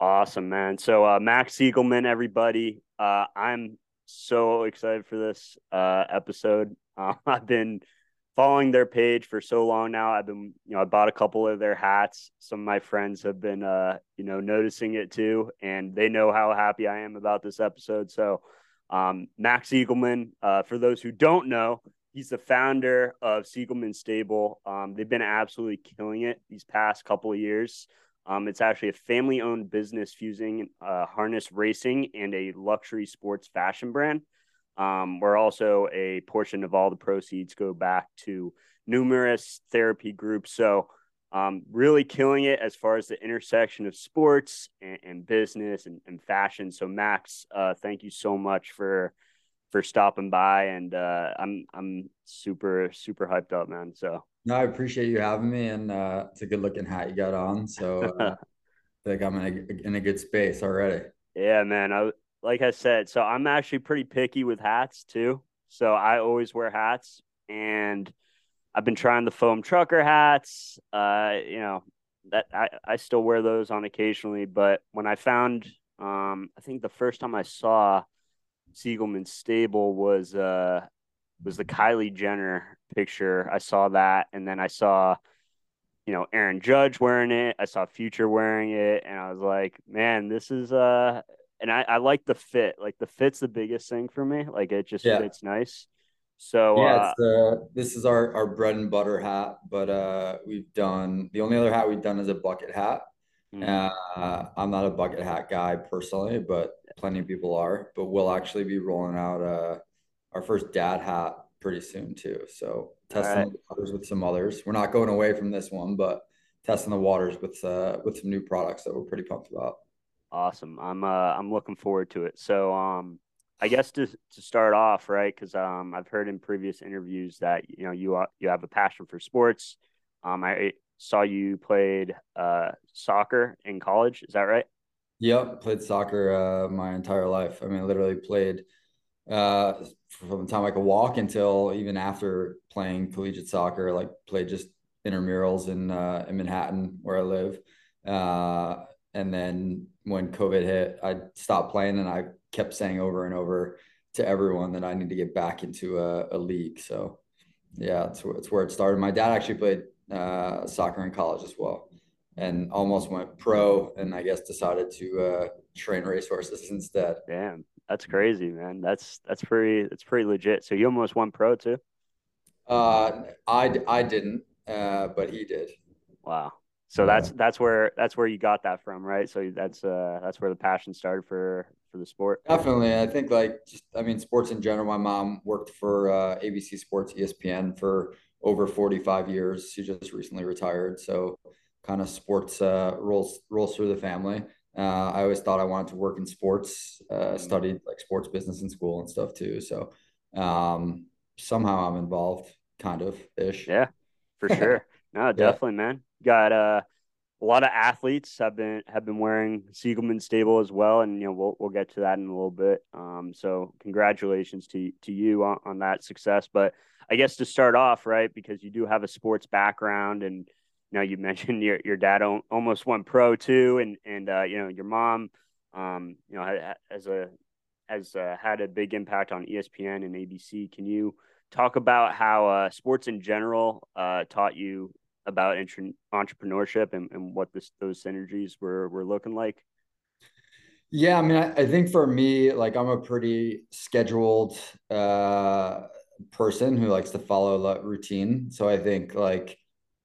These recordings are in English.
Awesome, man. So uh, Max Siegelman, everybody. Uh, I'm so excited for this uh, episode. Uh, I've been following their page for so long now. I've been, you know, I bought a couple of their hats. Some of my friends have been, uh, you know, noticing it too, and they know how happy I am about this episode. So, um, Max Siegelman, uh, for those who don't know, he's the founder of Siegelman Stable. Um, they've been absolutely killing it these past couple of years. Um, it's actually a family owned business fusing uh, harness racing and a luxury sports fashion brand. Um, where also a portion of all the proceeds go back to numerous therapy groups. So, um, really killing it as far as the intersection of sports and, and business and, and, fashion. So, Max, uh, thank you so much for for stopping by, and uh, I'm I'm super super hyped up, man. So no, I appreciate you having me, and uh, it's a good looking hat you got on. So uh, I think I'm in a, in a good space already. Yeah, man. I like I said, so I'm actually pretty picky with hats too. So I always wear hats, and I've been trying the foam trucker hats. Uh, you know that I I still wear those on occasionally, but when I found, um, I think the first time I saw Siegelman Stable was uh was the Kylie Jenner picture. I saw that, and then I saw, you know, Aaron Judge wearing it. I saw Future wearing it, and I was like, man, this is uh, and I I like the fit. Like the fit's the biggest thing for me. Like it just yeah. fits nice. So yeah, uh, uh, this is our our bread and butter hat, but uh, we've done the only other hat we've done is a bucket hat. Mm-hmm. Uh, I'm not a bucket hat guy personally, but plenty of people are. But we'll actually be rolling out uh, our first dad hat pretty soon too. So testing right. the waters with some others. We're not going away from this one, but testing the waters with uh, with some new products that we're pretty pumped about. Awesome. I'm uh I'm looking forward to it. So um I guess to to start off, right? Because um I've heard in previous interviews that you know you are, you have a passion for sports. Um I saw you played uh soccer in college. Is that right? Yep, played soccer uh, my entire life. I mean, literally played uh, from the time I could walk until even after playing collegiate soccer, like played just intramurals in uh, in Manhattan where I live. Uh, and then when COVID hit, I stopped playing, and I kept saying over and over to everyone that I need to get back into a, a league. So, yeah, it's, it's where it started. My dad actually played uh, soccer in college as well, and almost went pro, and I guess decided to uh, train racehorses instead. Damn. That's crazy, man. That's that's pretty that's pretty legit. So you almost won pro too. Uh, I I didn't, uh, but he did. Wow. So that's that's where that's where you got that from, right? So that's uh that's where the passion started for for the sport. Definitely, I think like just I mean sports in general. My mom worked for uh, ABC Sports, ESPN for over forty five years. She just recently retired, so kind of sports uh, rolls rolls through the family. Uh, I always thought I wanted to work in sports. Uh, mm-hmm. studied like sports business in school and stuff too. So um, somehow I'm involved, kind of ish. Yeah, for sure. No, definitely, yeah. man. Got uh, a lot of athletes have been have been wearing Siegelman stable as well, and you know we'll we'll get to that in a little bit. Um, so congratulations to to you on, on that success. But I guess to start off, right, because you do have a sports background and you know, you mentioned your your dad almost went pro too, and and uh, you know your mom, um, you know, as a has uh, had a big impact on ESPN and ABC. Can you talk about how uh, sports in general uh, taught you about intra- entrepreneurship and, and what this those synergies were were looking like? Yeah, I mean, I, I think for me, like I'm a pretty scheduled uh, person who likes to follow the routine. So I think like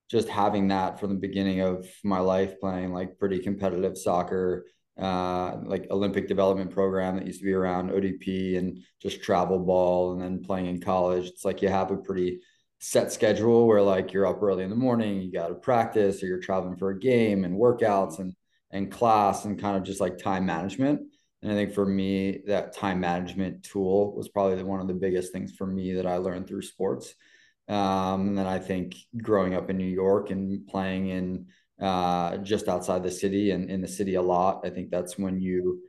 just having that from the beginning of my life playing like pretty competitive soccer uh, like olympic development program that used to be around odp and just travel ball and then playing in college it's like you have a pretty set schedule where like you're up early in the morning you got to practice or you're traveling for a game and workouts and and class and kind of just like time management. And i think for me that time management tool was probably one of the biggest things for me that i learned through sports. Um, and then I think growing up in New York and playing in uh, just outside the city and in the city a lot, I think that's when you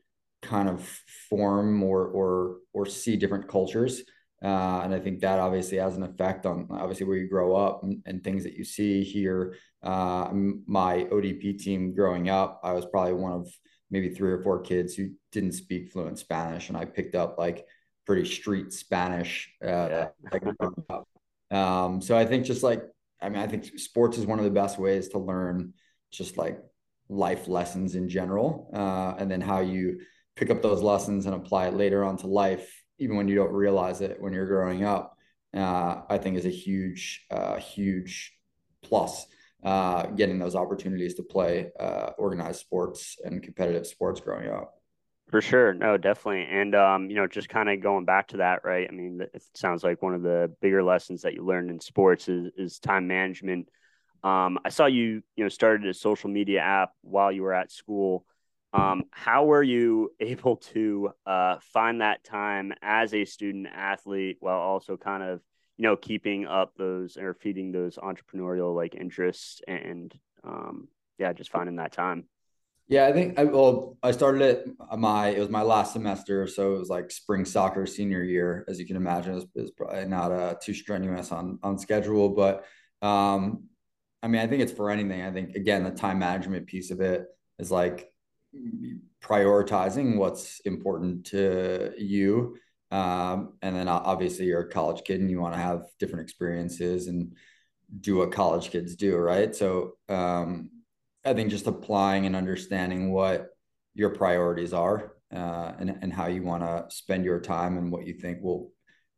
kind of form or or or see different cultures. Uh, and I think that obviously has an effect on obviously where you grow up and, and things that you see here. Uh, my ODP team growing up, I was probably one of maybe three or four kids who didn't speak fluent Spanish, and I picked up like pretty street Spanish. Uh, yeah. um, so I think just like I mean, I think sports is one of the best ways to learn just like life lessons in general, uh, and then how you pick up those lessons and apply it later on to life, even when you don't realize it when you're growing up. Uh, I think is a huge, uh, huge plus. Uh, getting those opportunities to play uh, organized sports and competitive sports growing up. For sure. No, definitely. And, um, you know, just kind of going back to that, right? I mean, it sounds like one of the bigger lessons that you learned in sports is, is time management. Um, I saw you, you know, started a social media app while you were at school. Um, how were you able to uh, find that time as a student athlete while also kind of, you know, keeping up those or feeding those entrepreneurial like interests and, um, yeah, just finding that time? Yeah, I think I well, I started it my it was my last semester, so it was like spring soccer senior year, as you can imagine. It was, it was probably not uh, too strenuous on on schedule, but um, I mean, I think it's for anything. I think again, the time management piece of it is like prioritizing what's important to you, um, and then obviously you're a college kid and you want to have different experiences and do what college kids do, right? So um, I think just applying and understanding what your priorities are uh, and, and how you want to spend your time and what you think will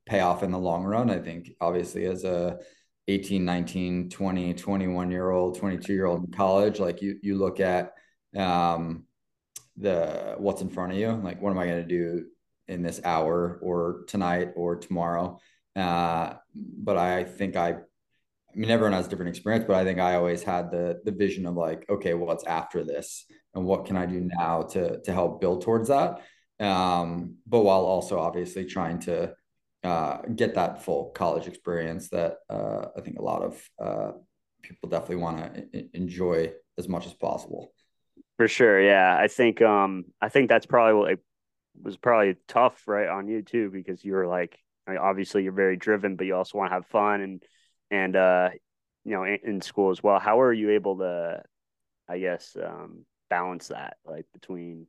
pay off in the long run. I think obviously as a 18, 19, 20, 21 year old, 22 year old in college, like you, you look at um, the, what's in front of you, like, what am I going to do in this hour or tonight or tomorrow? Uh, but I think I I mean, everyone has different experience, but I think I always had the the vision of like, okay, well, what's after this, and what can I do now to to help build towards that? Um, but while also obviously trying to uh, get that full college experience that uh, I think a lot of uh, people definitely want to enjoy as much as possible. For sure, yeah. I think um, I think that's probably what it was probably tough, right, on you too, because you were like, obviously you're very driven, but you also want to have fun and and uh, you know, in, in, school as well. How are you able to, I guess, um, balance that like between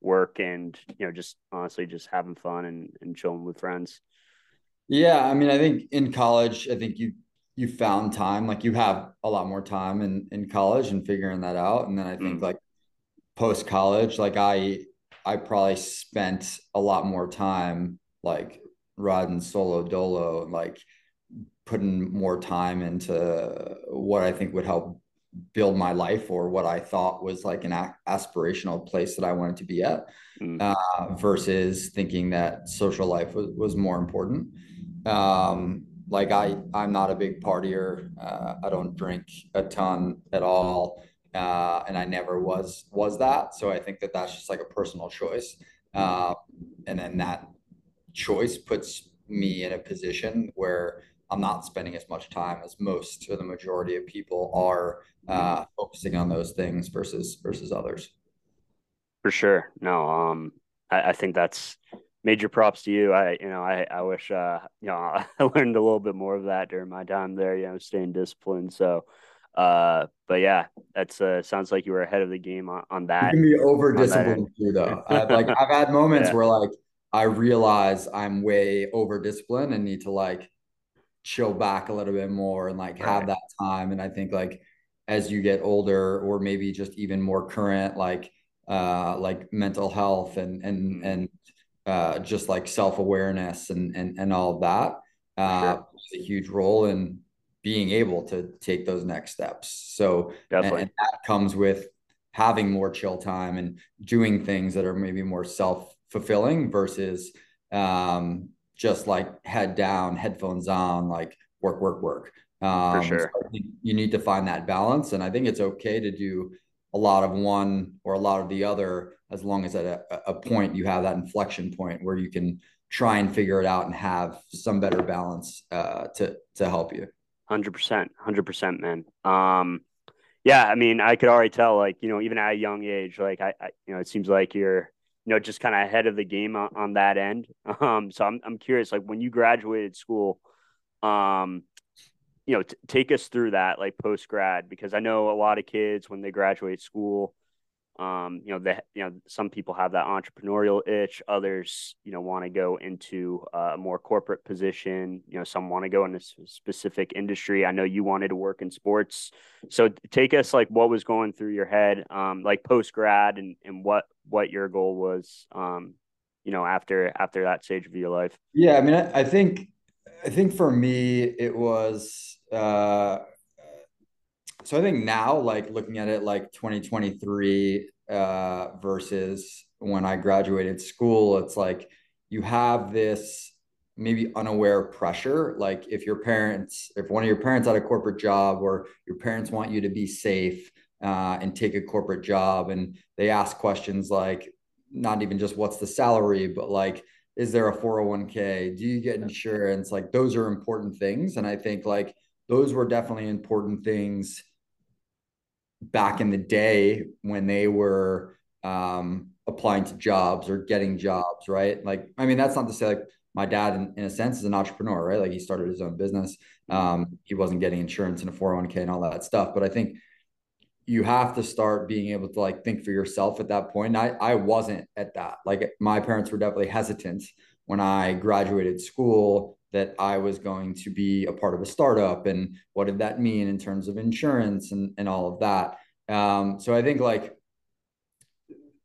work and you know, just honestly just having fun and, and chilling with friends? Yeah, I mean, I think in college, I think you you found time, like you have a lot more time in in college and figuring that out, and then I think mm. like post college, like I I probably spent a lot more time like riding solo dolo, and like putting more time into what I think would help build my life or what I thought was like an aspirational place that I wanted to be at mm. uh, versus thinking that social life was, was more important. Um, like I, I'm not a big partier. Uh, I don't drink a ton at all. Uh, and I never was, was that. So I think that that's just like a personal choice. Uh, and then that choice puts me in a position where I'm not spending as much time as most or the majority of people are uh, focusing on those things versus versus others. For sure. No, um, I, I think that's major props to you. I, you know, I, I wish, uh, you know, I learned a little bit more of that during my time there, you know, staying disciplined. So, uh, but yeah, that's, uh, sounds like you were ahead of the game on, on that. You can be over disciplined too, though. I've like, I've had moments yeah. where like, I realize I'm way over disciplined and need to like chill back a little bit more and like have that time. And I think like as you get older or maybe just even more current, like uh like mental health and and mm-hmm. and uh just like self-awareness and and and all of that uh sure. a huge role in being able to take those next steps. So Definitely. And, and that comes with having more chill time and doing things that are maybe more self-fulfilling versus um just like head down, headphones on, like work, work, work. Um, For sure. So you need to find that balance. And I think it's okay to do a lot of one or a lot of the other, as long as at a, a point you have that inflection point where you can try and figure it out and have some better balance uh, to to help you. Hundred percent, hundred percent, man. Um, yeah, I mean, I could already tell, like you know, even at a young age, like I, I you know, it seems like you're you know, just kind of ahead of the game on, on that end. Um, so I'm, I'm curious, like when you graduated school, um, you know, t- take us through that, like post grad, because I know a lot of kids when they graduate school, um, you know, that you know, some people have that entrepreneurial itch. Others, you know, want to go into a more corporate position. You know, some want to go in a specific industry. I know you wanted to work in sports. So take us like what was going through your head, um, like post grad and, and what, what your goal was, um, you know, after, after that stage of your life. Yeah. I mean, I, I think, I think for me, it was, uh, so I think now, like looking at it like 2023 uh, versus when I graduated school, it's like you have this maybe unaware pressure. Like if your parents, if one of your parents had a corporate job or your parents want you to be safe uh, and take a corporate job, and they ask questions like, not even just what's the salary, but like, is there a 401k? Do you get insurance? Like those are important things. And I think like those were definitely important things back in the day when they were um, applying to jobs or getting jobs, right? Like, I mean, that's not to say like my dad, in, in a sense, is an entrepreneur, right? Like he started his own business. Um, he wasn't getting insurance and a 401k and all that stuff. But I think you have to start being able to like think for yourself at that point. I, I wasn't at that. Like my parents were definitely hesitant when I graduated school that I was going to be a part of a startup and what did that mean in terms of insurance and, and all of that. Um, so I think like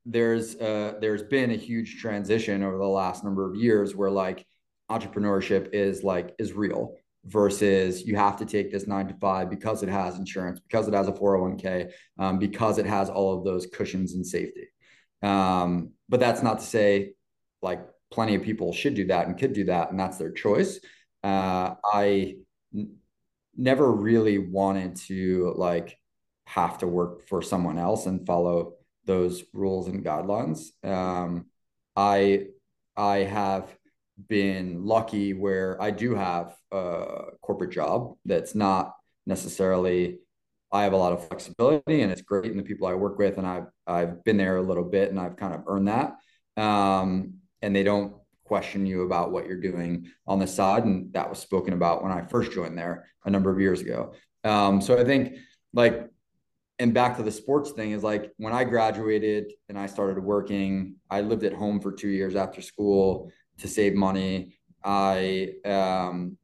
there's uh, there's been a huge transition over the last number of years where like entrepreneurship is like is real versus you have to take this nine to five because it has insurance, because it has a 401k, um, because it has all of those cushions and safety. Um, but that's not to say like plenty of people should do that and could do that, and that's their choice. Uh, I n- never really wanted to like have to work for someone else and follow those rules and guidelines. Um, I I have been lucky where I do have a corporate job that's not necessarily I have a lot of flexibility and it's great and the people I work with and I've I've been there a little bit and I've kind of earned that. Um, and they don't question you about what you're doing on the side. And that was spoken about when I first joined there a number of years ago. Um, so I think like, and back to the sports thing is like when I graduated and I started working, I lived at home for two years after school to save money. I um,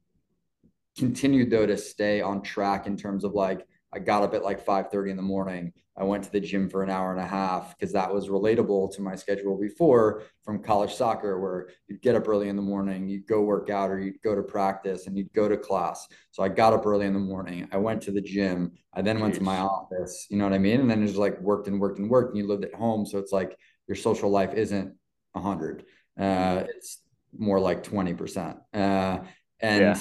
continued though to stay on track in terms of like I got up at like 5:30 in the morning. I went to the gym for an hour and a half because that was relatable to my schedule before from college soccer, where you'd get up early in the morning, you'd go work out, or you'd go to practice and you'd go to class. So I got up early in the morning. I went to the gym. I then went to my office. You know what I mean? And then just like worked and worked and worked. And you lived at home, so it's like your social life isn't hundred. Uh, it's more like twenty percent. Uh, and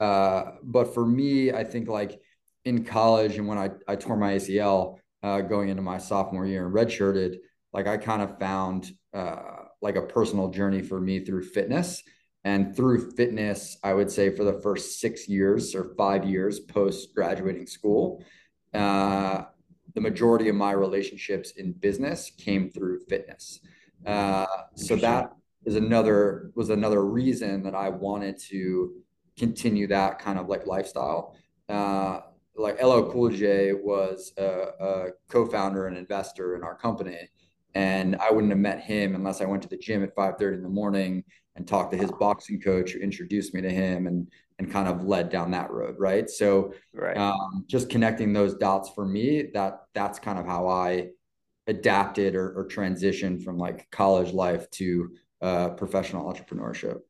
yeah. uh, but for me, I think like in college and when I, I tore my ACL uh, going into my sophomore year and redshirted, like I kind of found uh, like a personal journey for me through fitness. And through fitness, I would say for the first six years or five years post graduating school, uh, the majority of my relationships in business came through fitness. Uh, so that is another was another reason that I wanted to continue that kind of like lifestyle. Uh, like LL Cool J was a, a co-founder and investor in our company, and I wouldn't have met him unless I went to the gym at 5:30 in the morning and talked to his boxing coach, who introduced me to him, and and kind of led down that road, right? So, right. Um, just connecting those dots for me, that that's kind of how I adapted or, or transitioned from like college life to uh, professional entrepreneurship.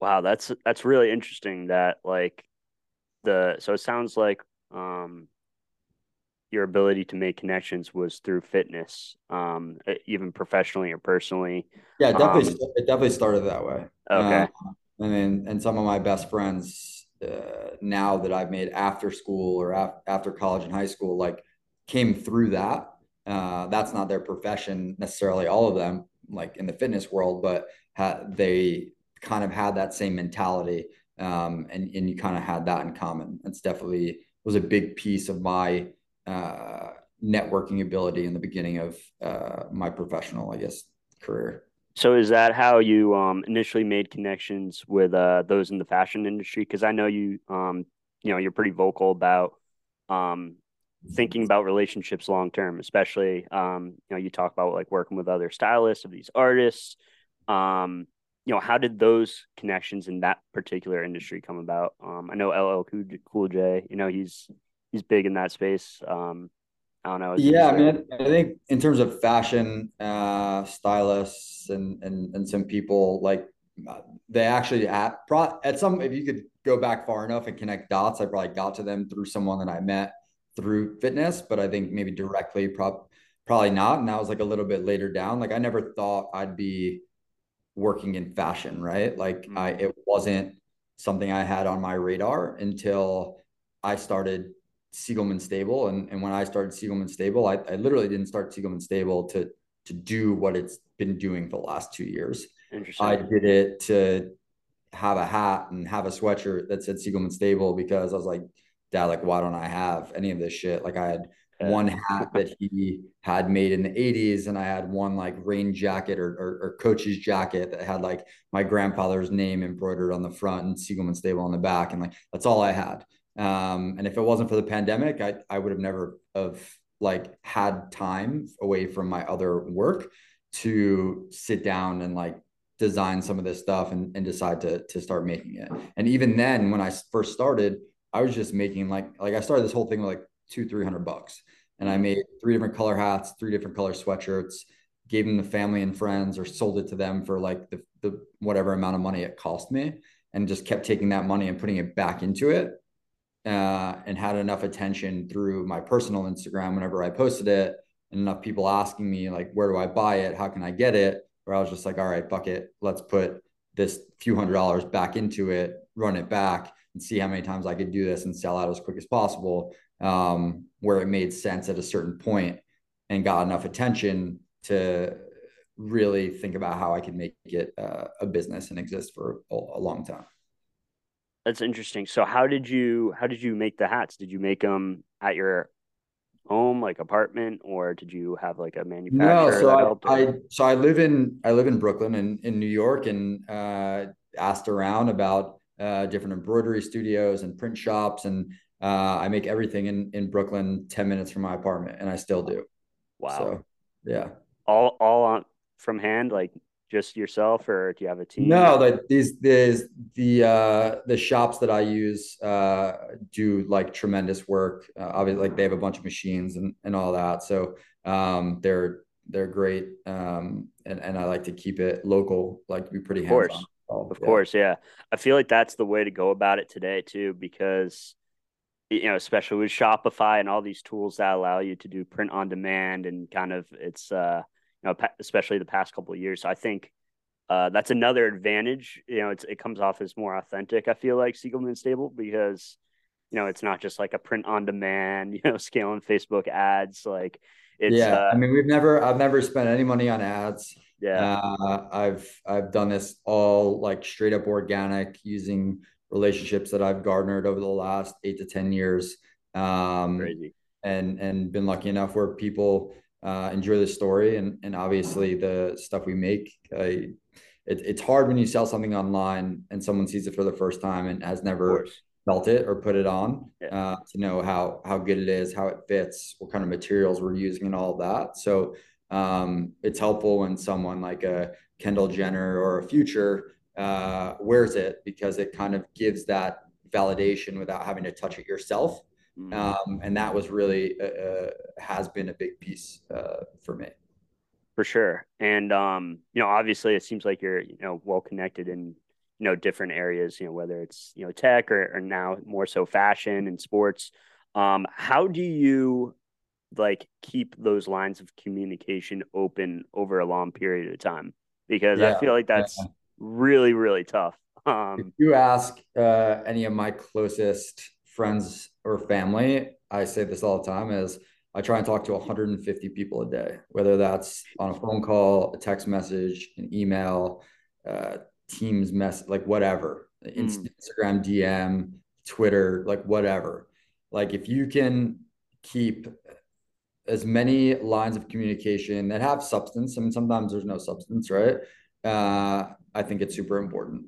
Wow, that's that's really interesting. That like the so it sounds like um your ability to make connections was through fitness um even professionally or personally. Yeah definitely um, it definitely started that way. Okay. Uh, i mean and some of my best friends uh, now that i've made after school or af- after college and high school like came through that. Uh, that's not their profession necessarily all of them like in the fitness world but ha- they kind of had that same mentality um, and and you kind of had that in common. It's definitely was a big piece of my uh, networking ability in the beginning of uh, my professional, I guess, career. So is that how you um, initially made connections with uh, those in the fashion industry? Because I know you, um, you know, you're pretty vocal about, um, thinking about relationships long term, especially um, you know, you talk about like working with other stylists of these artists. Um, you know, how did those connections in that particular industry come about? Um, I know LL Cool J, you know, he's he's big in that space. Um, I don't know. Yeah, I mean, I think in terms of fashion, uh, stylists and and and some people like they actually at at some if you could go back far enough and connect dots, I probably got to them through someone that I met through fitness, but I think maybe directly, prob- probably not. And that was like a little bit later down. Like I never thought I'd be working in fashion, right? Like mm-hmm. I, it wasn't something I had on my radar until I started Siegelman Stable. And, and when I started Siegelman Stable, I, I literally didn't start Siegelman Stable to, to do what it's been doing for the last two years. Interesting. I did it to have a hat and have a sweatshirt that said Siegelman Stable because I was like, dad, like, why don't I have any of this shit? Like I had one hat that he had made in the 80s and i had one like rain jacket or, or, or, coach's jacket that had like my grandfather's name embroidered on the front and siegelman stable on the back and like that's all i had. Um, and if it wasn't for the pandemic i, I would have never have like had time away from my other work to sit down and like design some of this stuff and, and decide to, to start making it. And even then when i first started I was just making like like I started this whole thing with like two three hundred bucks, and I made three different color hats, three different color sweatshirts, gave them to family and friends, or sold it to them for like the the whatever amount of money it cost me, and just kept taking that money and putting it back into it, uh, and had enough attention through my personal Instagram whenever I posted it, and enough people asking me like, where do I buy it? How can I get it? Where I was just like, all right, fuck it, let's put this few hundred dollars back into it, run it back and see how many times I could do this and sell out as quick as possible. Um, where it made sense at a certain point and got enough attention to really think about how I could make it uh, a business and exist for a, a, long time. That's interesting. So how did you how did you make the hats? Did you make them at your home, like apartment, or did you have like a manufacturer? No, so I, I, so I live in I live in Brooklyn and in New York, and uh, asked around about uh, different embroidery studios and print shops. And uh, I make everything in, in Brooklyn 10 minutes from my apartment, and I still do. Wow. So, yeah. All, all on from hand, like just yourself or do you have a team? No, like these, these, the, uh, the shops that I use, uh, do like tremendous work. Uh, obviously like they have a bunch of machines and, and all that. So, um, they're, they're great. Um, and, and I like to keep it local, like to be pretty hands on. Of yeah. course, yeah. I feel like that's the way to go about it today too, because you know, especially with Shopify and all these tools that allow you to do print on demand and kind of it's uh you know especially the past couple of years. So I think uh, that's another advantage. You know, it's it comes off as more authentic. I feel like Siegelman Stable because you know it's not just like a print on demand. You know, scaling Facebook ads like it's. Yeah, uh, I mean, we've never I've never spent any money on ads. Yeah. Uh, I've I've done this all like straight up organic using relationships that I've garnered over the last eight to ten years. Um, Crazy. And and been lucky enough where people uh, enjoy the story and and obviously the stuff we make. it, it's hard when you sell something online and someone sees it for the first time and has never felt it or put it on yeah. uh, to know how how good it is, how it fits, what kind of materials we're using, and all that. So um, it's helpful when someone like a Kendall Jenner or a Future uh, wears it because it kind of gives that validation without having to touch it yourself. Mm-hmm. Um, and that was really uh, uh, has been a big piece uh, for me. For sure, and um, you know, obviously, it seems like you're you know well connected in you know different areas. You know, whether it's you know tech or, or now more so fashion and sports. Um, how do you like keep those lines of communication open over a long period of time because yeah, I feel like that's yeah. Really really tough. Um, if you ask uh, any of my closest friends or family, I say this all the time: is I try and talk to 150 people a day, whether that's on a phone call, a text message, an email, uh, Teams mess, like whatever, mm. Instagram DM, Twitter, like whatever. Like if you can keep as many lines of communication that have substance. I mean, sometimes there's no substance, right? Uh, I think it's super important.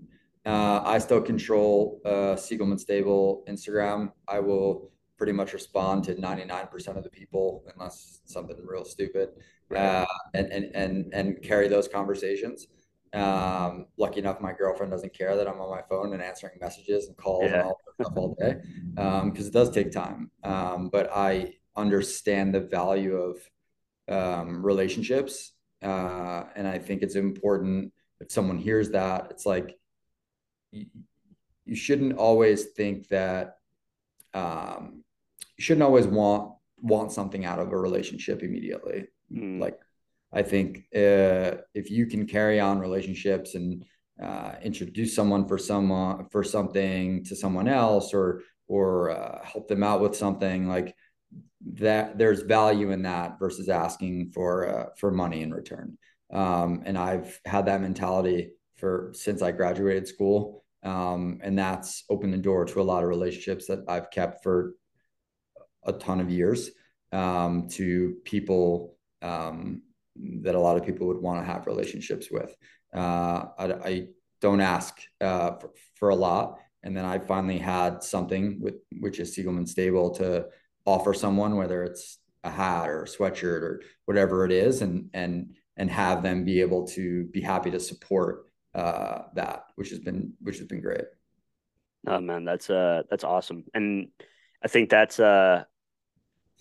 Uh, I still control uh, Siegelman Stable Instagram. I will pretty much respond to 99% of the people unless something real stupid uh, and, and and and carry those conversations um, lucky enough my girlfriend doesn't care that i'm on my phone and answering messages and calls yeah. and all stuff all day because um, it does take time um, but i understand the value of um, relationships uh, and i think it's important if someone hears that it's like you, you shouldn't always think that um, you shouldn't always want want something out of a relationship immediately. Mm. Like I think uh, if you can carry on relationships and uh, introduce someone for someone for something to someone else or or uh, help them out with something like that there's value in that versus asking for uh, for money in return um, and i've had that mentality for since i graduated school. Um, and that's opened the door to a lot of relationships that I've kept for a ton of years um, to people um, that a lot of people would want to have relationships with. Uh, I, I, don't ask uh, for, for, a lot, and then I finally had something with which is Siegelman Stable to offer someone, whether it's a hat or a sweatshirt or whatever it is, and and and have them be able to be happy to support uh, that, which has been which has been great. Oh man, that's uh that's awesome, and I think that's uh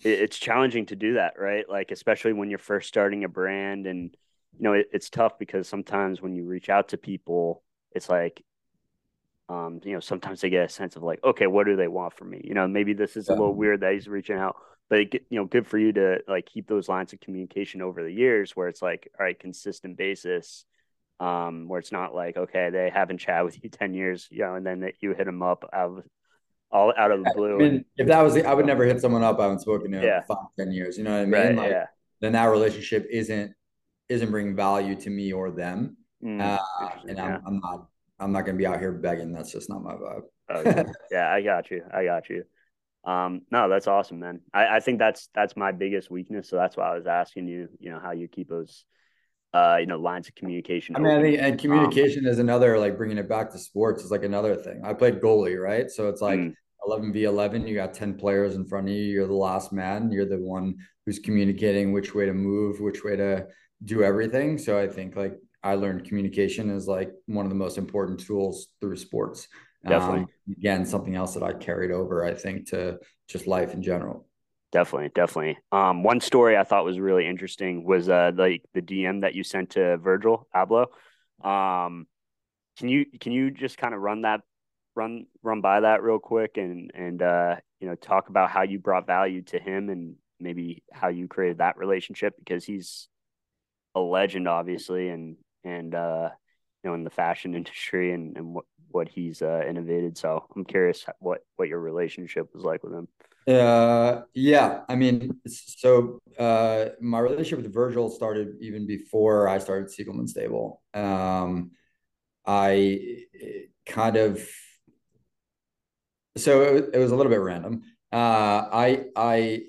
it's challenging to do that, right? Like especially when you're first starting a brand, and you know it, it's tough because sometimes when you reach out to people, it's like um, you know, sometimes they get a sense of like, okay, what do they want from me? You know, maybe this is yeah. a little weird that he's reaching out, but it, you know, good for you to like keep those lines of communication over the years where it's like, all right, consistent basis um, where it's not like okay they haven't chatted with you 10 years you know and then that you hit them up out of all out of the blue I mean, if that was the, i would never hit someone up i haven't spoken to yeah. ten years you know what i mean right, like yeah. then that relationship isn't isn't bringing value to me or them mm, uh, and I'm, yeah. I'm not i'm not going to be out here begging that's just not my vibe okay. yeah i got you i got you um no that's awesome man I, I think that's that's my biggest weakness so that's why i was asking you you know how you keep those uh, you know, lines of communication. I mean, I think, and um, communication um, is another, like bringing it back to sports is like another thing. I played goalie, right? So it's like mm. 11 v 11, you got 10 players in front of you. You're the last man. You're the one who's communicating which way to move, which way to do everything. So I think like I learned communication is like one of the most important tools through sports. Definitely. Um, again, something else that I carried over, I think, to just life in general. Definitely, definitely. Um, one story I thought was really interesting was uh like the DM that you sent to Virgil Abloh. Um, can you can you just kind of run that run run by that real quick and and uh you know talk about how you brought value to him and maybe how you created that relationship because he's a legend obviously and and uh you know in the fashion industry and and what what he's uh innovated so i'm curious what what your relationship was like with him uh, yeah, I mean, so uh, my relationship with Virgil started even before I started Siegelman Stable. Um, I kind of so it, was a little bit random. Uh, I I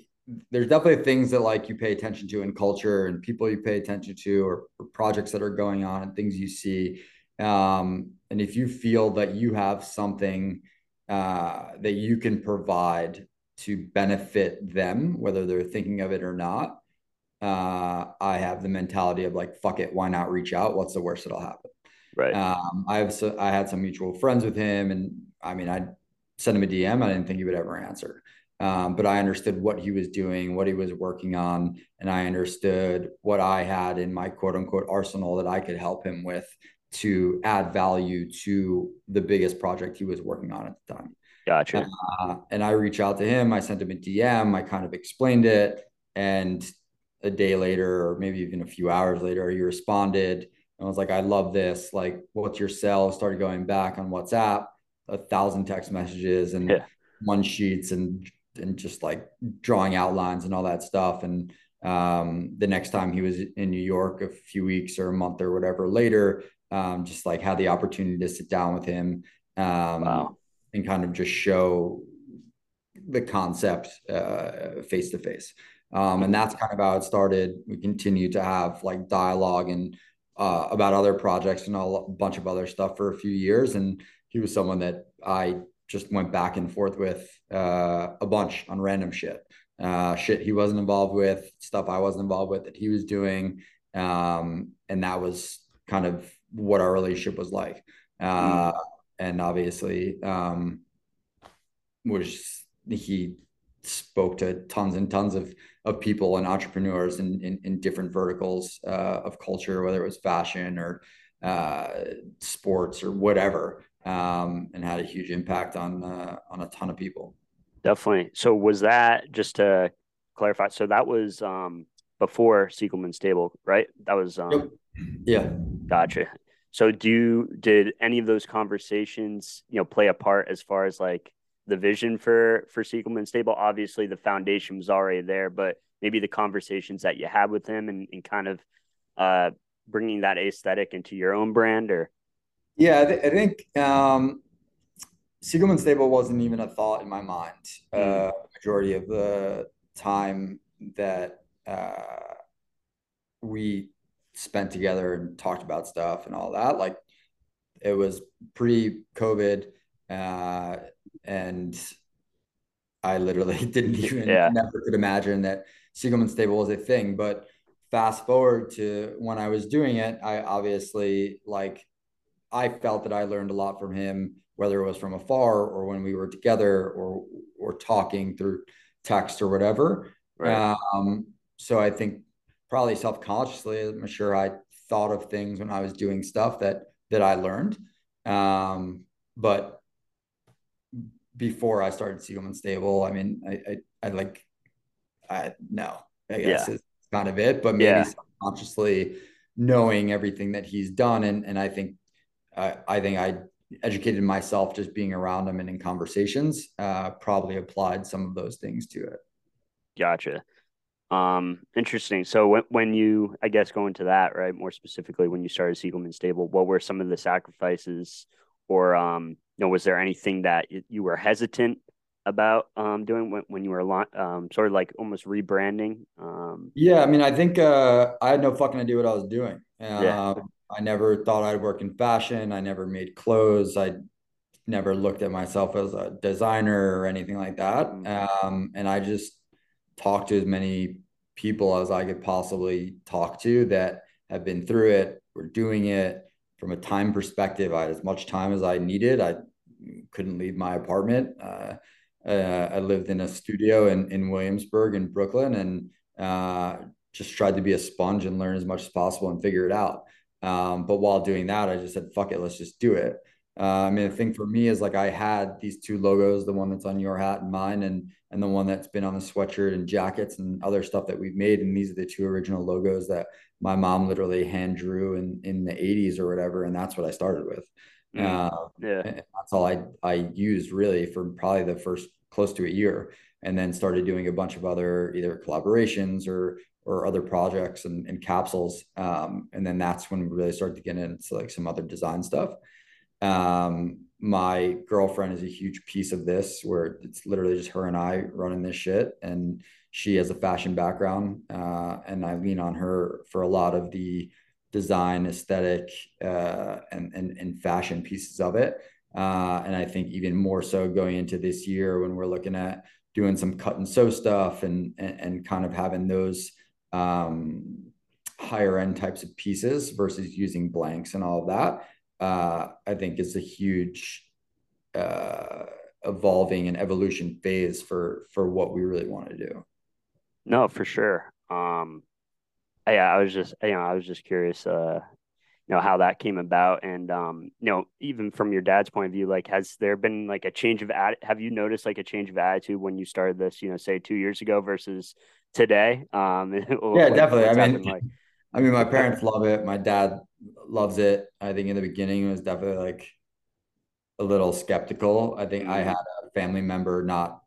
there's definitely things that like you pay attention to in culture and people you pay attention to or, or projects that are going on and things you see. Um, and if you feel that you have something uh, that you can provide to benefit them, whether they're thinking of it or not, uh, I have the mentality of like, fuck it, why not reach out? What's the worst that'll happen? Right. Um, I have so, I had some mutual friends with him, and I mean, I sent him a DM. I didn't think he would ever answer, um, but I understood what he was doing, what he was working on, and I understood what I had in my quote unquote arsenal that I could help him with to add value to the biggest project he was working on at the time. Gotcha. Uh, and I reach out to him. I sent him a DM. I kind of explained it. And a day later, or maybe even a few hours later, he responded and was like, I love this. Like, what's your cell? Started going back on WhatsApp, a thousand text messages and yeah. one sheets and and just like drawing outlines and all that stuff. And um, the next time he was in New York a few weeks or a month or whatever later, um, just like had the opportunity to sit down with him. Um, wow and kind of just show the concept face to face. And that's kind of how it started. We continue to have like dialogue and uh, about other projects and a bunch of other stuff for a few years. And he was someone that I just went back and forth with uh, a bunch on random shit. Uh, shit he wasn't involved with, stuff I wasn't involved with that he was doing. Um, and that was kind of what our relationship was like. Uh, mm. And obviously, um, was he spoke to tons and tons of of people and entrepreneurs in in, in different verticals uh, of culture, whether it was fashion or uh, sports or whatever, um, and had a huge impact on uh, on a ton of people. Definitely. So was that just to clarify? So that was um, before Siegelman Stable, right? That was um, yep. yeah. Gotcha. So do did any of those conversations, you know, play a part as far as like the vision for for Siegelman Stable? Obviously, the foundation was already there, but maybe the conversations that you had with him and, and kind of uh, bringing that aesthetic into your own brand, or yeah, I, th- I think um, Siegelman Stable wasn't even a thought in my mind. Mm. Uh, majority of the time that uh, we spent together and talked about stuff and all that, like it was pre-COVID, uh, and I literally didn't even yeah. never could imagine that Siegelman Stable was a thing. But fast forward to when I was doing it, I obviously like I felt that I learned a lot from him, whether it was from afar or when we were together or or talking through text or whatever. Right. Um, so I think probably self-consciously, I'm sure I thought of things when I was doing stuff that that I learned. Um, but before I started Siegelman Stable, I mean, I, I, I like, I no, I guess yeah. is kind of it, but maybe yeah. subconsciously knowing everything that he's done. And, and I think, uh, I think I educated myself just being around him and in conversations, uh, probably applied some of those things to it. Gotcha. Um, interesting. So when, when you, I guess, go into that, right, more specifically, when you started Siegelman Stable, what were some of the sacrifices or, um, you know, was there anything that you were hesitant about um, doing when, when you were um, sort of like almost rebranding? Um, yeah, I mean, I think uh, I had no fucking idea what I was doing. Uh, yeah. I never thought I'd work in fashion. I never made clothes. I never looked at myself as a designer or anything like that. Mm-hmm. Um, and I just talked to as many people as I could possibly talk to that have been through it, were doing it. From a time perspective, I had as much time as I needed. I couldn't leave my apartment. Uh, uh, I lived in a studio in, in Williamsburg in Brooklyn and uh, just tried to be a sponge and learn as much as possible and figure it out. Um, but while doing that, I just said, fuck it, let's just do it. Uh, I mean, the thing for me is like I had these two logos, the one that's on your hat and mine, and and the one that's been on the sweatshirt and jackets and other stuff that we've made. And these are the two original logos that my mom literally hand drew in in the 80s or whatever. And that's what I started with. Mm, uh, yeah, that's all I I used really for probably the first close to a year, and then started doing a bunch of other either collaborations or or other projects and, and capsules. Um, and then that's when we really started to get into like some other design stuff. Um, my girlfriend is a huge piece of this where it's literally just her and I running this shit. And she has a fashion background. Uh, and I lean on her for a lot of the design, aesthetic, uh, and, and, and fashion pieces of it. Uh, and I think even more so going into this year when we're looking at doing some cut and sew stuff and, and, and kind of having those um, higher end types of pieces versus using blanks and all of that, uh, I think is a huge uh, evolving and evolution phase for for what we really want to do. No, for sure. Um, yeah, I was just you know I was just curious, uh, you know how that came about, and um, you know even from your dad's point of view, like has there been like a change of ad? Have you noticed like a change of attitude when you started this? You know, say two years ago versus today. Um, yeah, definitely. I mean, like. I mean, my parents love it. My dad loves it. I think in the beginning it was definitely like a little skeptical. I think I had a family member, not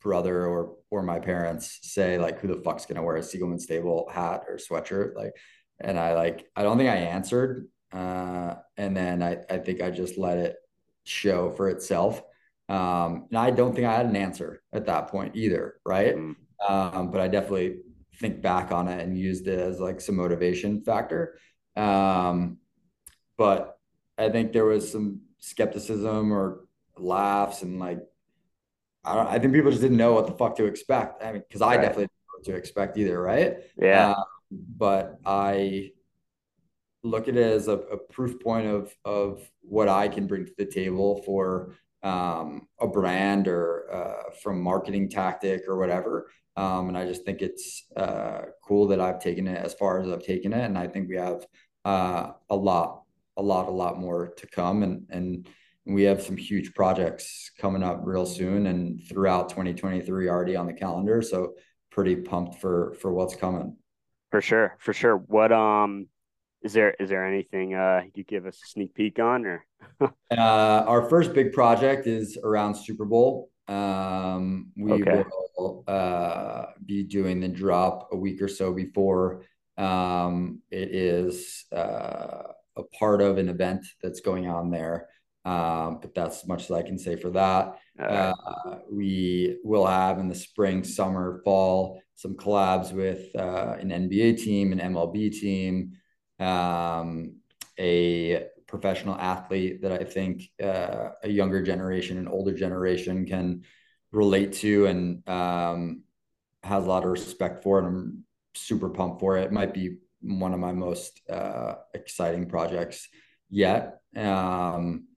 brother or or my parents, say like, "Who the fuck's gonna wear a Siegelman Stable hat or sweatshirt?" Like, and I like, I don't think I answered. Uh, and then I I think I just let it show for itself. Um, and I don't think I had an answer at that point either, right? Mm-hmm. Um, but I definitely think back on it and used it as like some motivation factor. Um, but I think there was some skepticism or laughs and like I don't I think people just didn't know what the fuck to expect. I mean, because I Right. definitely didn't know what to expect either, right? Yeah. Uh, but I look at it as a, a proof point of of what I can bring to the table for um, a brand or uh, from marketing tactic or whatever. Um, and I just think it's uh, cool that I've taken it as far as I've taken it, and I think we have uh, a lot, a lot, a lot more to come, and and we have some huge projects coming up real soon and throughout 2023 already on the calendar. So pretty pumped for for what's coming. For sure. For sure. What um is there is there anything uh you could give us a sneak peek on or Uh, our first big project is around Super Bowl. Um, we okay. will uh, be doing the drop a week or so before. Um, it is uh, a part of an event that's going on there. Um, but that's as much as I can say for that. Uh, we will have in the spring, summer, fall some collabs with uh, an NBA team, an MLB team, um, a professional athlete that I think uh, a younger generation and older generation can relate to and um, has a lot of respect for. And I'm super pumped for it. It might be one of my most uh, exciting projects yet. Um,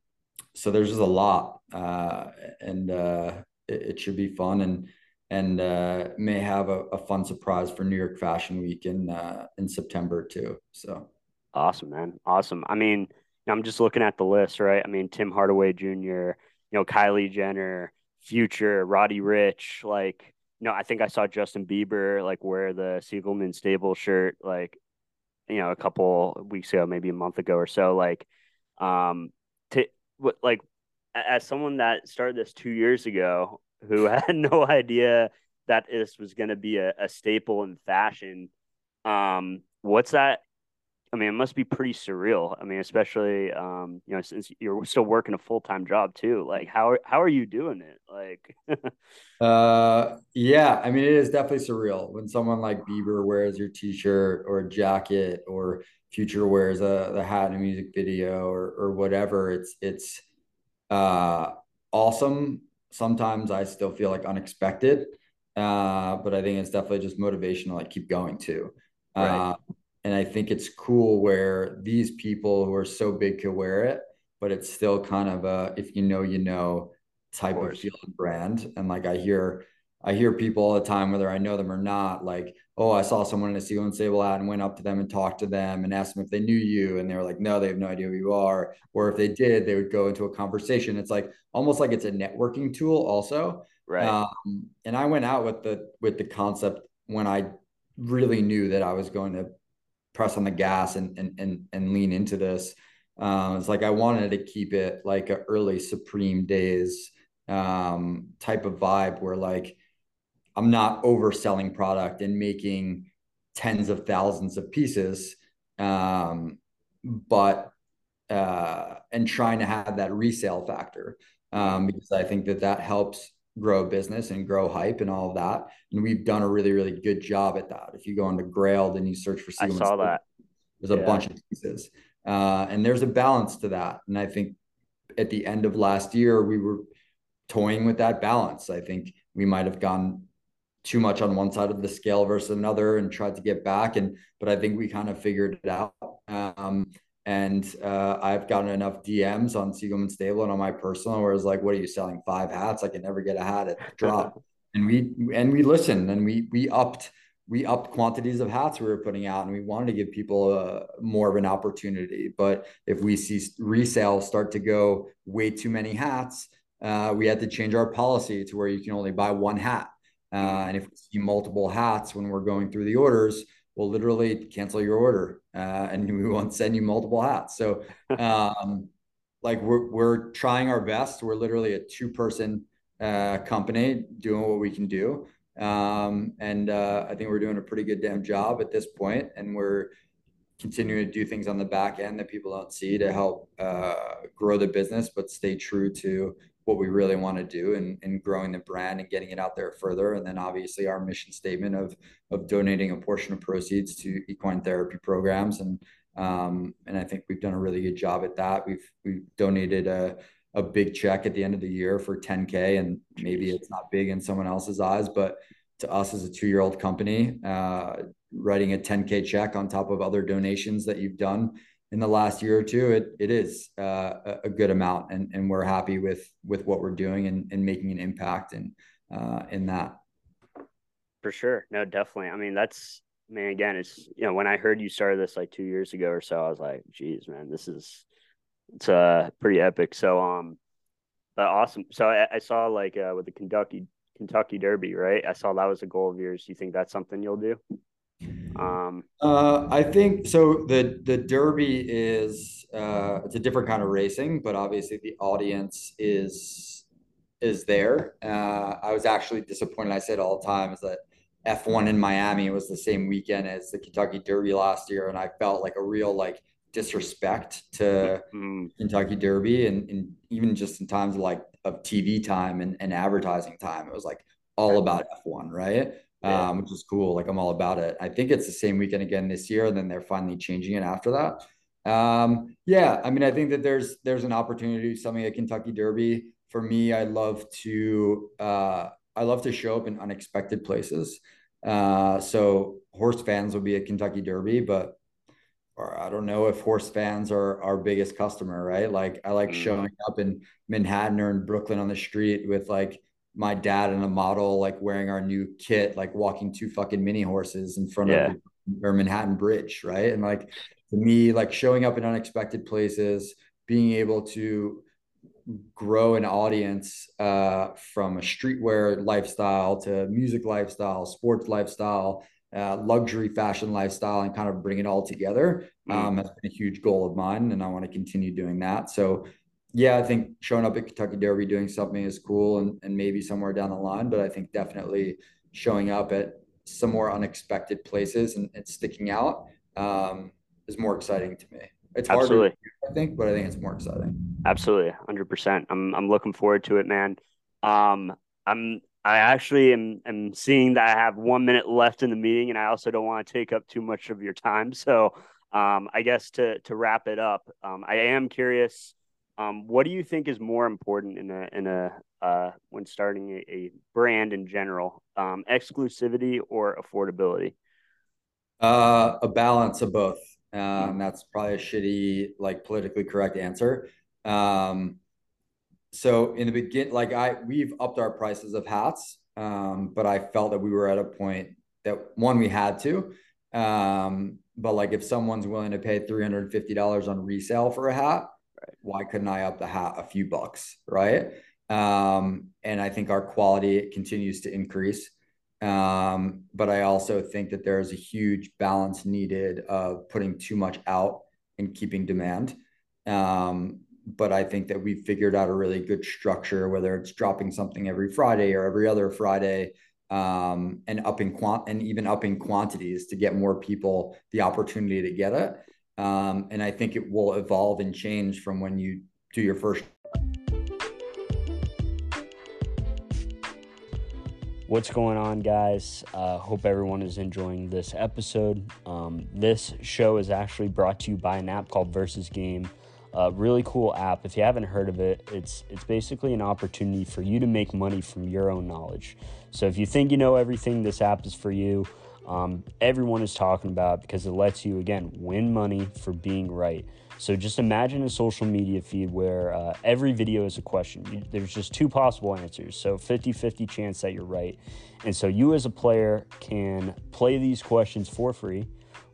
so there's just a lot, uh, and uh, it, it should be fun and and uh, may have a, a fun surprise for New York Fashion Week in uh, in September too. So. Awesome, man. Awesome. I mean, I'm just looking at the list, right? I mean, Tim Hardaway Jr., you know, Kylie Jenner, Future, Roddy Ricch, like, you know, I think I saw Justin Bieber like wear the Siegelman stable shirt like, you know, a couple weeks ago, maybe a month ago or so. Like, um, to what like as someone that started this two years ago who had no idea that this was going to be a, a staple in fashion, um, what's that I mean, it must be pretty surreal. I mean, especially um, you know, since you're still working a full time job too. Like, how how are you doing it? Like, Uh, yeah, I mean, it is definitely surreal when someone like Bieber wears your t-shirt or a jacket or Future wears a the hat in a music video or or whatever. It's it's uh awesome. Sometimes I still feel like unexpected. Uh, but I think it's definitely just motivation to like keep going too. right, Uh, and I think it's cool where these people who are so big can wear it, but it's still kind of a if you know, you know type of course. feel and brand. And like I hear I hear people all the time, whether I know them or not, like, oh, I saw someone in a Siegelman Stable ad and went up to them and talked to them and asked them if they knew you. And they were like, no, they have no idea who you are. Or if they did, they would go into a conversation. It's like almost like it's a networking tool also. Right, Um, and I went out with the with the concept when I really knew that I was going to press on the gas and and and, and lean into this. Um, it's like I wanted to keep it like a early Supreme days um, type of vibe where like I'm not overselling product and making tens of thousands of pieces, um, but uh, and trying to have that resale factor um, because I think that that helps grow business and grow hype and all of that. And we've done a really, really good job at that. If you go into Grailed and you search for I saw that. there's a Yeah, bunch of pieces. Uh, and there's a balance to that. And I think at the end of last year, we were toying with that balance. I think we might have gone too much on one side of the scale versus another and tried to get back. And but I think we kind of figured it out. Um, and uh, I've gotten enough DMs on Siegelman Stable and on my personal where it's like, what are you selling? Five hats? I can never get a hat at the drop. And we and we listened and we we upped we upped quantities of hats we were putting out and we wanted to give people a, more of an opportunity. But if we see resale start to go way too many hats, uh, we had to change our policy to where you can only buy one hat. Uh, mm, and if we see multiple hats when we're going through the orders, we'll literally cancel your order uh, and we won't send you multiple hats. So, um, like we're we're trying our best. We're literally a two person uh, company doing what we can do, um, and uh, I think we're doing a pretty good damn job at this point. And we're continuing to do things on the back end that people don't see to help uh, grow the business, but stay true to what we really want to do and, and growing the brand and getting it out there further. And then obviously our mission statement of of donating a portion of proceeds to equine therapy programs. And um, and I think we've done a really good job at that. We've we've donated a a big check at the end of the year for 10k and maybe it's not big in someone else's eyes but to us as a two year old company uh, writing a 10k check on top of other donations that you've done in the last year or two it it is uh, a good amount and and we're happy with with what we're doing and, and making an impact and uh, in that for sure no definitely i mean that's I mean, again, it's you know when I heard you started this like two years ago or so, I was like, "Geez, man, this is it's uh pretty epic." So um, but awesome. So I, I saw like uh, with the Kentucky Kentucky Derby, right? I saw that was a goal of yours. Do you think that's something you'll do? Um, uh, I think so. The the Derby is uh, it's a different kind of racing, but obviously the audience is is there. Uh, I was actually disappointed. I said all the time is that F1 in Miami was the same weekend as the Kentucky Derby last year, and I felt like a real like disrespect to mm-hmm. Kentucky Derby, and, and, even just in times of like of TV time and, and advertising time, it was like all about F1, right? Yeah. Um, which is cool. Like I'm all about it. I think it's the same weekend again this year, and then they're finally changing it after that. Um, yeah, I mean, I think that there's there's an opportunity something at Kentucky Derby. For me, I love to uh, I love to show up in unexpected places. Uh, so horse fans will be at Kentucky Derby, but or I don't know if horse fans are our biggest customer, right? Like I like mm. showing up in Manhattan or in Brooklyn on the street with like my dad and a model, like wearing our new kit, like walking two fucking mini horses in front yeah. of or Manhattan Bridge, right? And like to me, like showing up in unexpected places, being able to grow an audience uh, from a streetwear lifestyle to music lifestyle, sports lifestyle, uh, luxury fashion lifestyle, and kind of bring it all together. Mm. Um, that's been a huge goal of mine, and I want to continue doing that. So, yeah, I think showing up at Kentucky Derby doing something is cool, and, and maybe somewhere down the line. But I think definitely showing up at some more unexpected places and, and sticking out um, is more exciting to me. It's Absolutely. I think, but I think it's more exciting. Absolutely, hundred percent. I'm I'm looking forward to it, man. Um, I'm I actually am am seeing that I have one minute left in the meeting, and I also don't want to take up too much of your time. So, um, I guess to to wrap it up, um, I am curious. Um, what do you think is more important in a in a uh, when starting a, a brand in general, um, exclusivity or affordability? Uh, a balance of both. Um, that's probably a shitty, like politically correct answer. Um, so in the begin, like I, we've upped our prices of hats, um, but I felt that we were at a point that one we had to. Um, but like if someone's willing to pay three hundred fifty dollars on resale for a hat, right. why couldn't I up the hat a few bucks, right? Um, and I think our quality continues to increase. Um, but I also think that there's a huge balance needed of putting too much out and keeping demand. Um, but I think that we've figured out a really good structure, whether it's dropping something every Friday or every other Friday, um, and upping quant and even upping quantities to get more people the opportunity to get it. Um, and I think it will evolve and change from when you do your first What's going on, guys? Uh, hope everyone is enjoying this episode. Um, this show is actually brought to you by an app called Versus Game. A really cool app. If you haven't heard of it, it's it's basically an opportunity for you to make money from your own knowledge. So if you think you know everything, this app is for you. Um, everyone is talking about because it lets you again win money for being right. So just imagine a social media feed where uh, every video is a question. There's just two possible answers. So 50 50 chance that you're right. And so you as a player can play these questions for free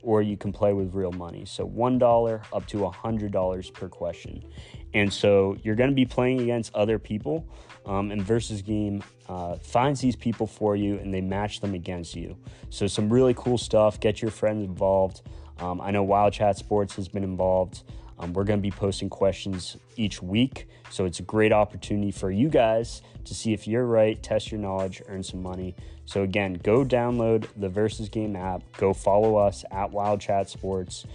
or you can play with real money. So $1 up to $100 per question. And so you're going to be playing against other people. Um, and Versus Game uh, finds these people for you and they match them against you. So some really cool stuff. Get your friends involved. Um, I know Wild Chat Sports has been involved. Um, we're going to be posting questions each week. So it's a great opportunity for you guys to see if you're right, test your knowledge, earn some money. So again, go download the Versus Game app, go follow us at Wild Chat Sports,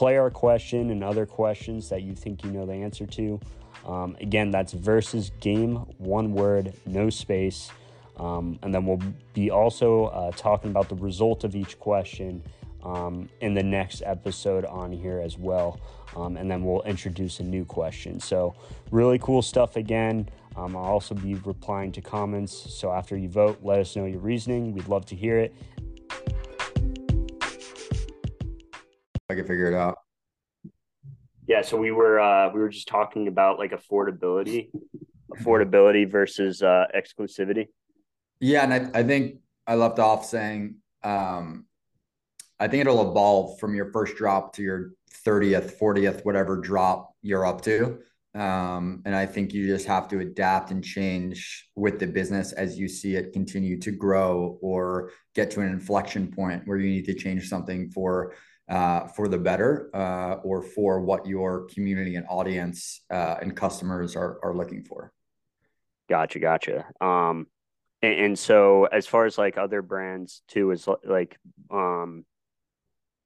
play our question and other questions that you think you know the answer to. Um, again, that's Versus Game, one word, no space. Um, and then we'll be also uh, talking about the result of each question um, in the next episode on here as well. Um, and then we'll introduce a new question. So, really cool stuff again. Um, I'll also be replying to comments. So, after you vote, let us know your reasoning. We'd love to hear it. I can figure it out. Yeah, so we were uh, we were just talking about like affordability, affordability versus uh, exclusivity. Yeah, and I, I think I left off saying um, I think it'll evolve from your first drop to your 30th, 40th, whatever drop you're up to. Um, and I think you just have to adapt and change with the business as you see it continue to grow or get to an inflection point where you need to change something for uh, for the better uh, or for what your community and audience uh, and customers are are looking for. Gotcha, gotcha. Um, and, and so as far as like other brands too, is like um,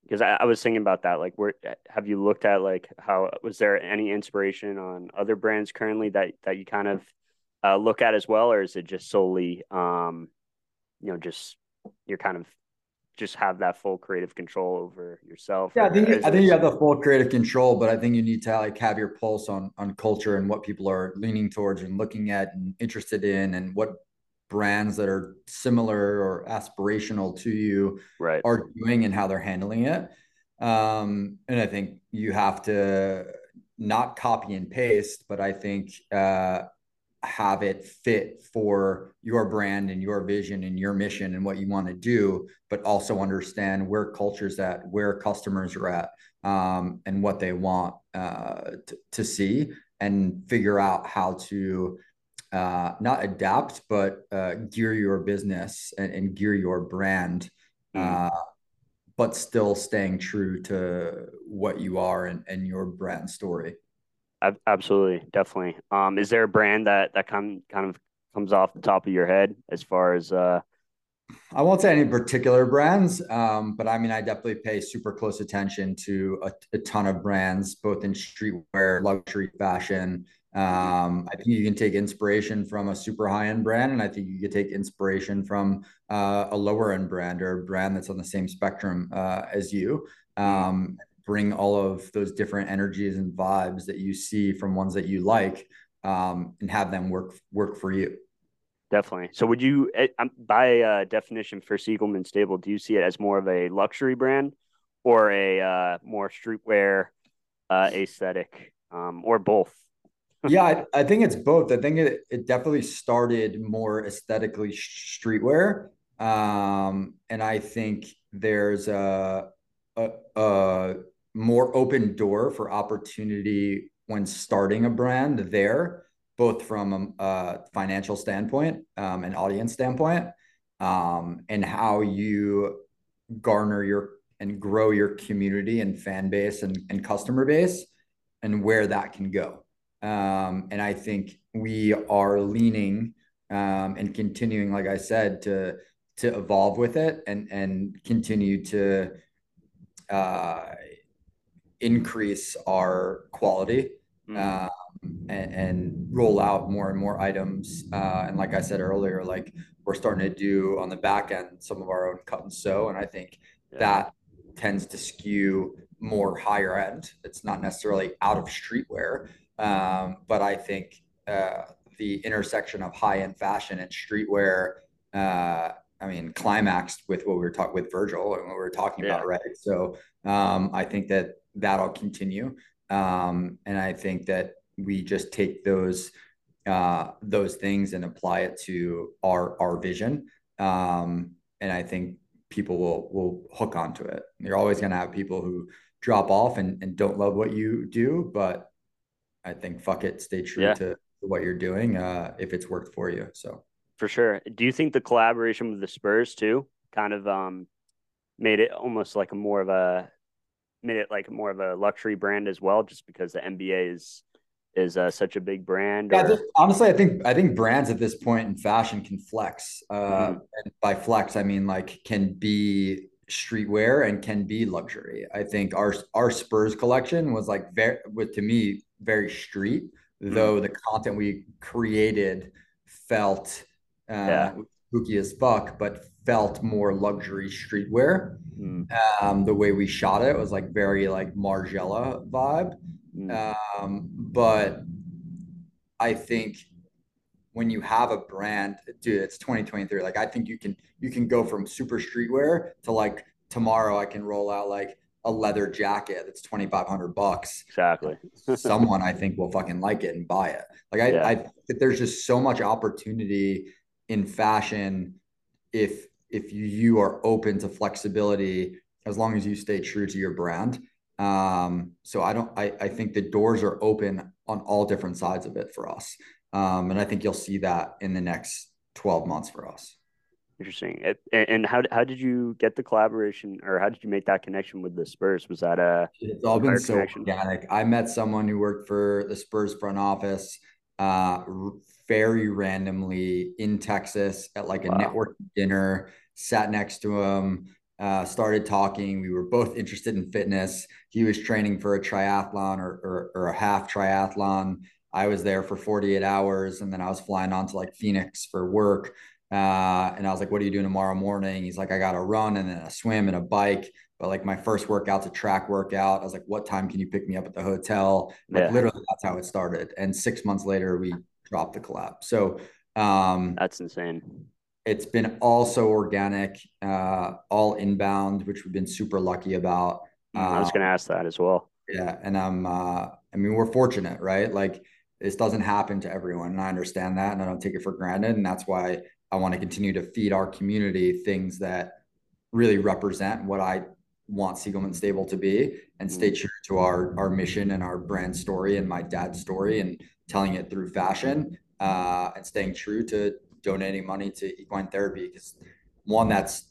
because I, I, was thinking about that. Like, where have you looked at like how was there any inspiration on other brands currently that that you kind of uh, look at as well, or is it just solely, um, you know, just you're kind of just have that full creative control over yourself? Yeah, I think I think you have the full creative control, but I think you need to like have your pulse on on culture and what people are leaning towards and looking at and interested in, and what brands that are similar or aspirational to you right. are doing and how they're handling it. Um, and I think you have to not copy and paste, but I think uh, have it fit for your brand and your vision and your mission and what you want to do, but also understand where culture's at, where customers are at, um, and what they want uh, to, to see, and figure out how to uh, not adapt, but uh, gear your business and, and gear your brand, mm. uh, but still staying true to what you are and, and your brand story. Absolutely, definitely. Um, is there a brand that that kind kind of comes off the top of your head as far as? Uh... I won't say any particular brands, um, but I mean, I definitely pay super close attention to a, a ton of brands, both in streetwear, luxury fashion, um, I think you can take inspiration from a super high end brand, and I think you can take inspiration from uh, a lower end brand or a brand that's on the same spectrum uh, as you. Um, bring all of those different energies and vibes that you see from ones that you like, um, and have them work work for you. Definitely. So, would you, eh, um, by uh, definition for Siegelman Stable, do you see it as more of a luxury brand or a uh, more streetwear uh, aesthetic, um, or both? yeah, I, I, think it's both. I think it, it definitely started more aesthetically streetwear. Um, and I think there's a, a, a more open door for opportunity when starting a brand there, both from a, financial standpoint um, and audience standpoint, um, and how you garner your and grow your community and fan base and, and customer base and where that can go. Um, and I think we are leaning um, and continuing, like I said, to to evolve with it and and continue to uh, increase our quality mm. um, and, and, roll out more and more items. Uh, and like I said earlier, like we're starting to do on the back end some of our own cut and sew, and I think yeah. that tends to skew more higher end. It's not necessarily out of streetwear, um, but I think uh, the intersection of high end fashion and streetwear, uh, I mean, climaxed with what we were talking with Virgil and what we were talking yeah. about, right? So um, I think that that'll continue, um, and I think that we just take those uh, those things and apply it to our our vision, um, and I think people will will hook onto it. You're always going to have people who drop off and, and don't love what you do, but I think fuck it, stay true yeah. to what you're doing uh, if it's worked for you. So for sure. Do you think the collaboration with the Spurs too kind of um, made it almost like a more of a made it like more of a luxury brand as well, just because the NBA is is uh, such a big brand? Yeah, just, honestly, I think I think brands at this point in fashion can flex. Uh, mm-hmm. And by flex, I mean like can be streetwear and can be luxury. I think our our Spurs collection was like very, with to me very street, mm-hmm. though the content we created felt uh, yeah. Spooky as fuck, but felt more luxury streetwear. Mm. Um, the way we shot it was like very like Margiela vibe. Mm. Um, but I think when you have a brand, dude, it's 2023. Like I think you can you can go from super streetwear to like tomorrow I can roll out like a leather jacket that's 2500 bucks. Exactly. Someone I think will fucking like it and buy it. Like I, Yeah. I there's just so much opportunity in fashion if if you, are open to flexibility as long as you stay true to your brand. Um, so I don't I, I think the doors are open on all different sides of it for us. Um, and I think you'll see that in the next 12 months for us. Interesting. And, how how did you get the collaboration, or how did you make that connection with the Spurs? Was that a It's all been so connection. organic. I met someone who worked for the Spurs front office uh very randomly in Texas at like a Wow. networking dinner, sat next to him, uh, started talking. We were both interested in fitness. He was training for a triathlon or, or, or a half triathlon. I was there for 48 hours and then I was flying on to like Phoenix for work. Uh, and I was like, what are you doing tomorrow morning? He's like, I got a run and then a swim and a bike. But like my first workout's a track workout. I was like, what time can you pick me up at the hotel? Like Yeah. literally that's how it started. And six months later, we dropped the collab. So um, that's insane. it's been also organic, uh, all inbound, which we've been super lucky about. Mm, I was Um, gonna ask that as well. yeah, and I'm uh I mean we're fortunate, right? Like this doesn't happen to everyone, and I understand that and I don't take it for granted. And that's why I want to continue to feed our community things that really represent what I want Siegelman Stable to be and stay true to our our mission and our brand story and my dad's story and telling it through fashion uh and staying true to donating money to equine therapy. Because one that's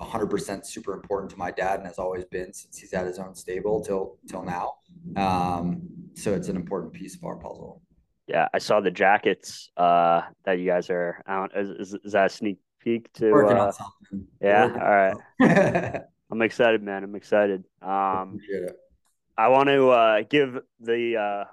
100% super important to my dad and has always been since he's had his own stable till till now. Um so it's an important piece of our puzzle. Yeah, I saw the jackets uh that you guys are out. Is, is, is that a sneak peek to uh on something. yeah, all right. I'm excited, man. I'm excited. Um. I want to uh give the uh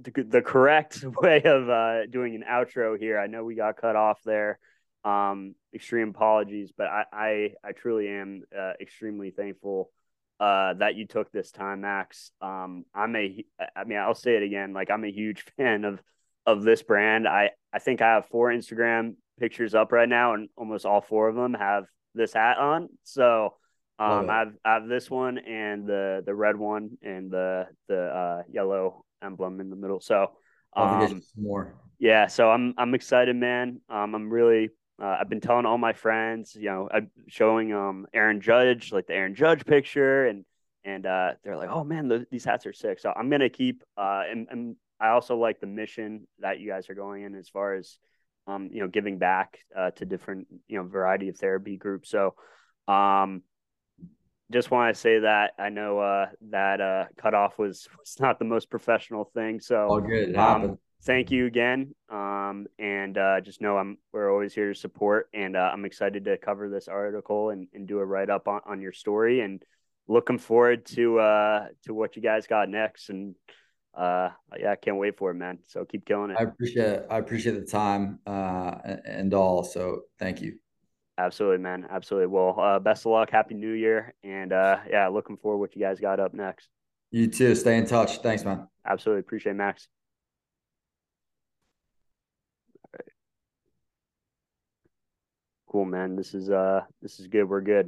the, the correct way of uh doing an outro here. I know we got cut off there. Um extreme apologies, but I I, I truly am uh, extremely thankful uh that you took this time, Max. Um I'm a I mean, I'll say it again, like I'm a huge fan of of this brand. I I think I have four Instagram pictures up right now and almost all four of them have this hat on. So um. I have I have this one and the the red one and the the uh, yellow emblem in the middle. So I'll have to um, more yeah, so I'm I'm excited, man. Um, I'm really uh, I've been telling all my friends, you know, I'm showing um Aaron Judge like the Aaron Judge picture and and uh, they're like, oh man, th- these hats are sick. So I'm gonna keep uh and, and I also like the mission that you guys are going in as far as um you know giving back uh, to different you know variety of therapy groups. So um just want to say that I know uh, that uh, cutoff was was not the most professional thing. So all good um, thank you again. Um, and uh, just know I'm we're always here to support, and uh, I'm excited to cover this article and, and do a write up on, on your story, and looking forward to uh, to what you guys got next. And uh, yeah, I can't wait for it, man. So keep killing it. I appreciate it. I appreciate the time uh and all so thank you Absolutely, man. Absolutely. Well, uh, best of luck. Happy New Year, and uh, yeah, looking forward to what you guys got up next. you too stay in touch thanks man Absolutely appreciate it, Max. All right. Cool, man. This is uh, this is good. We're good.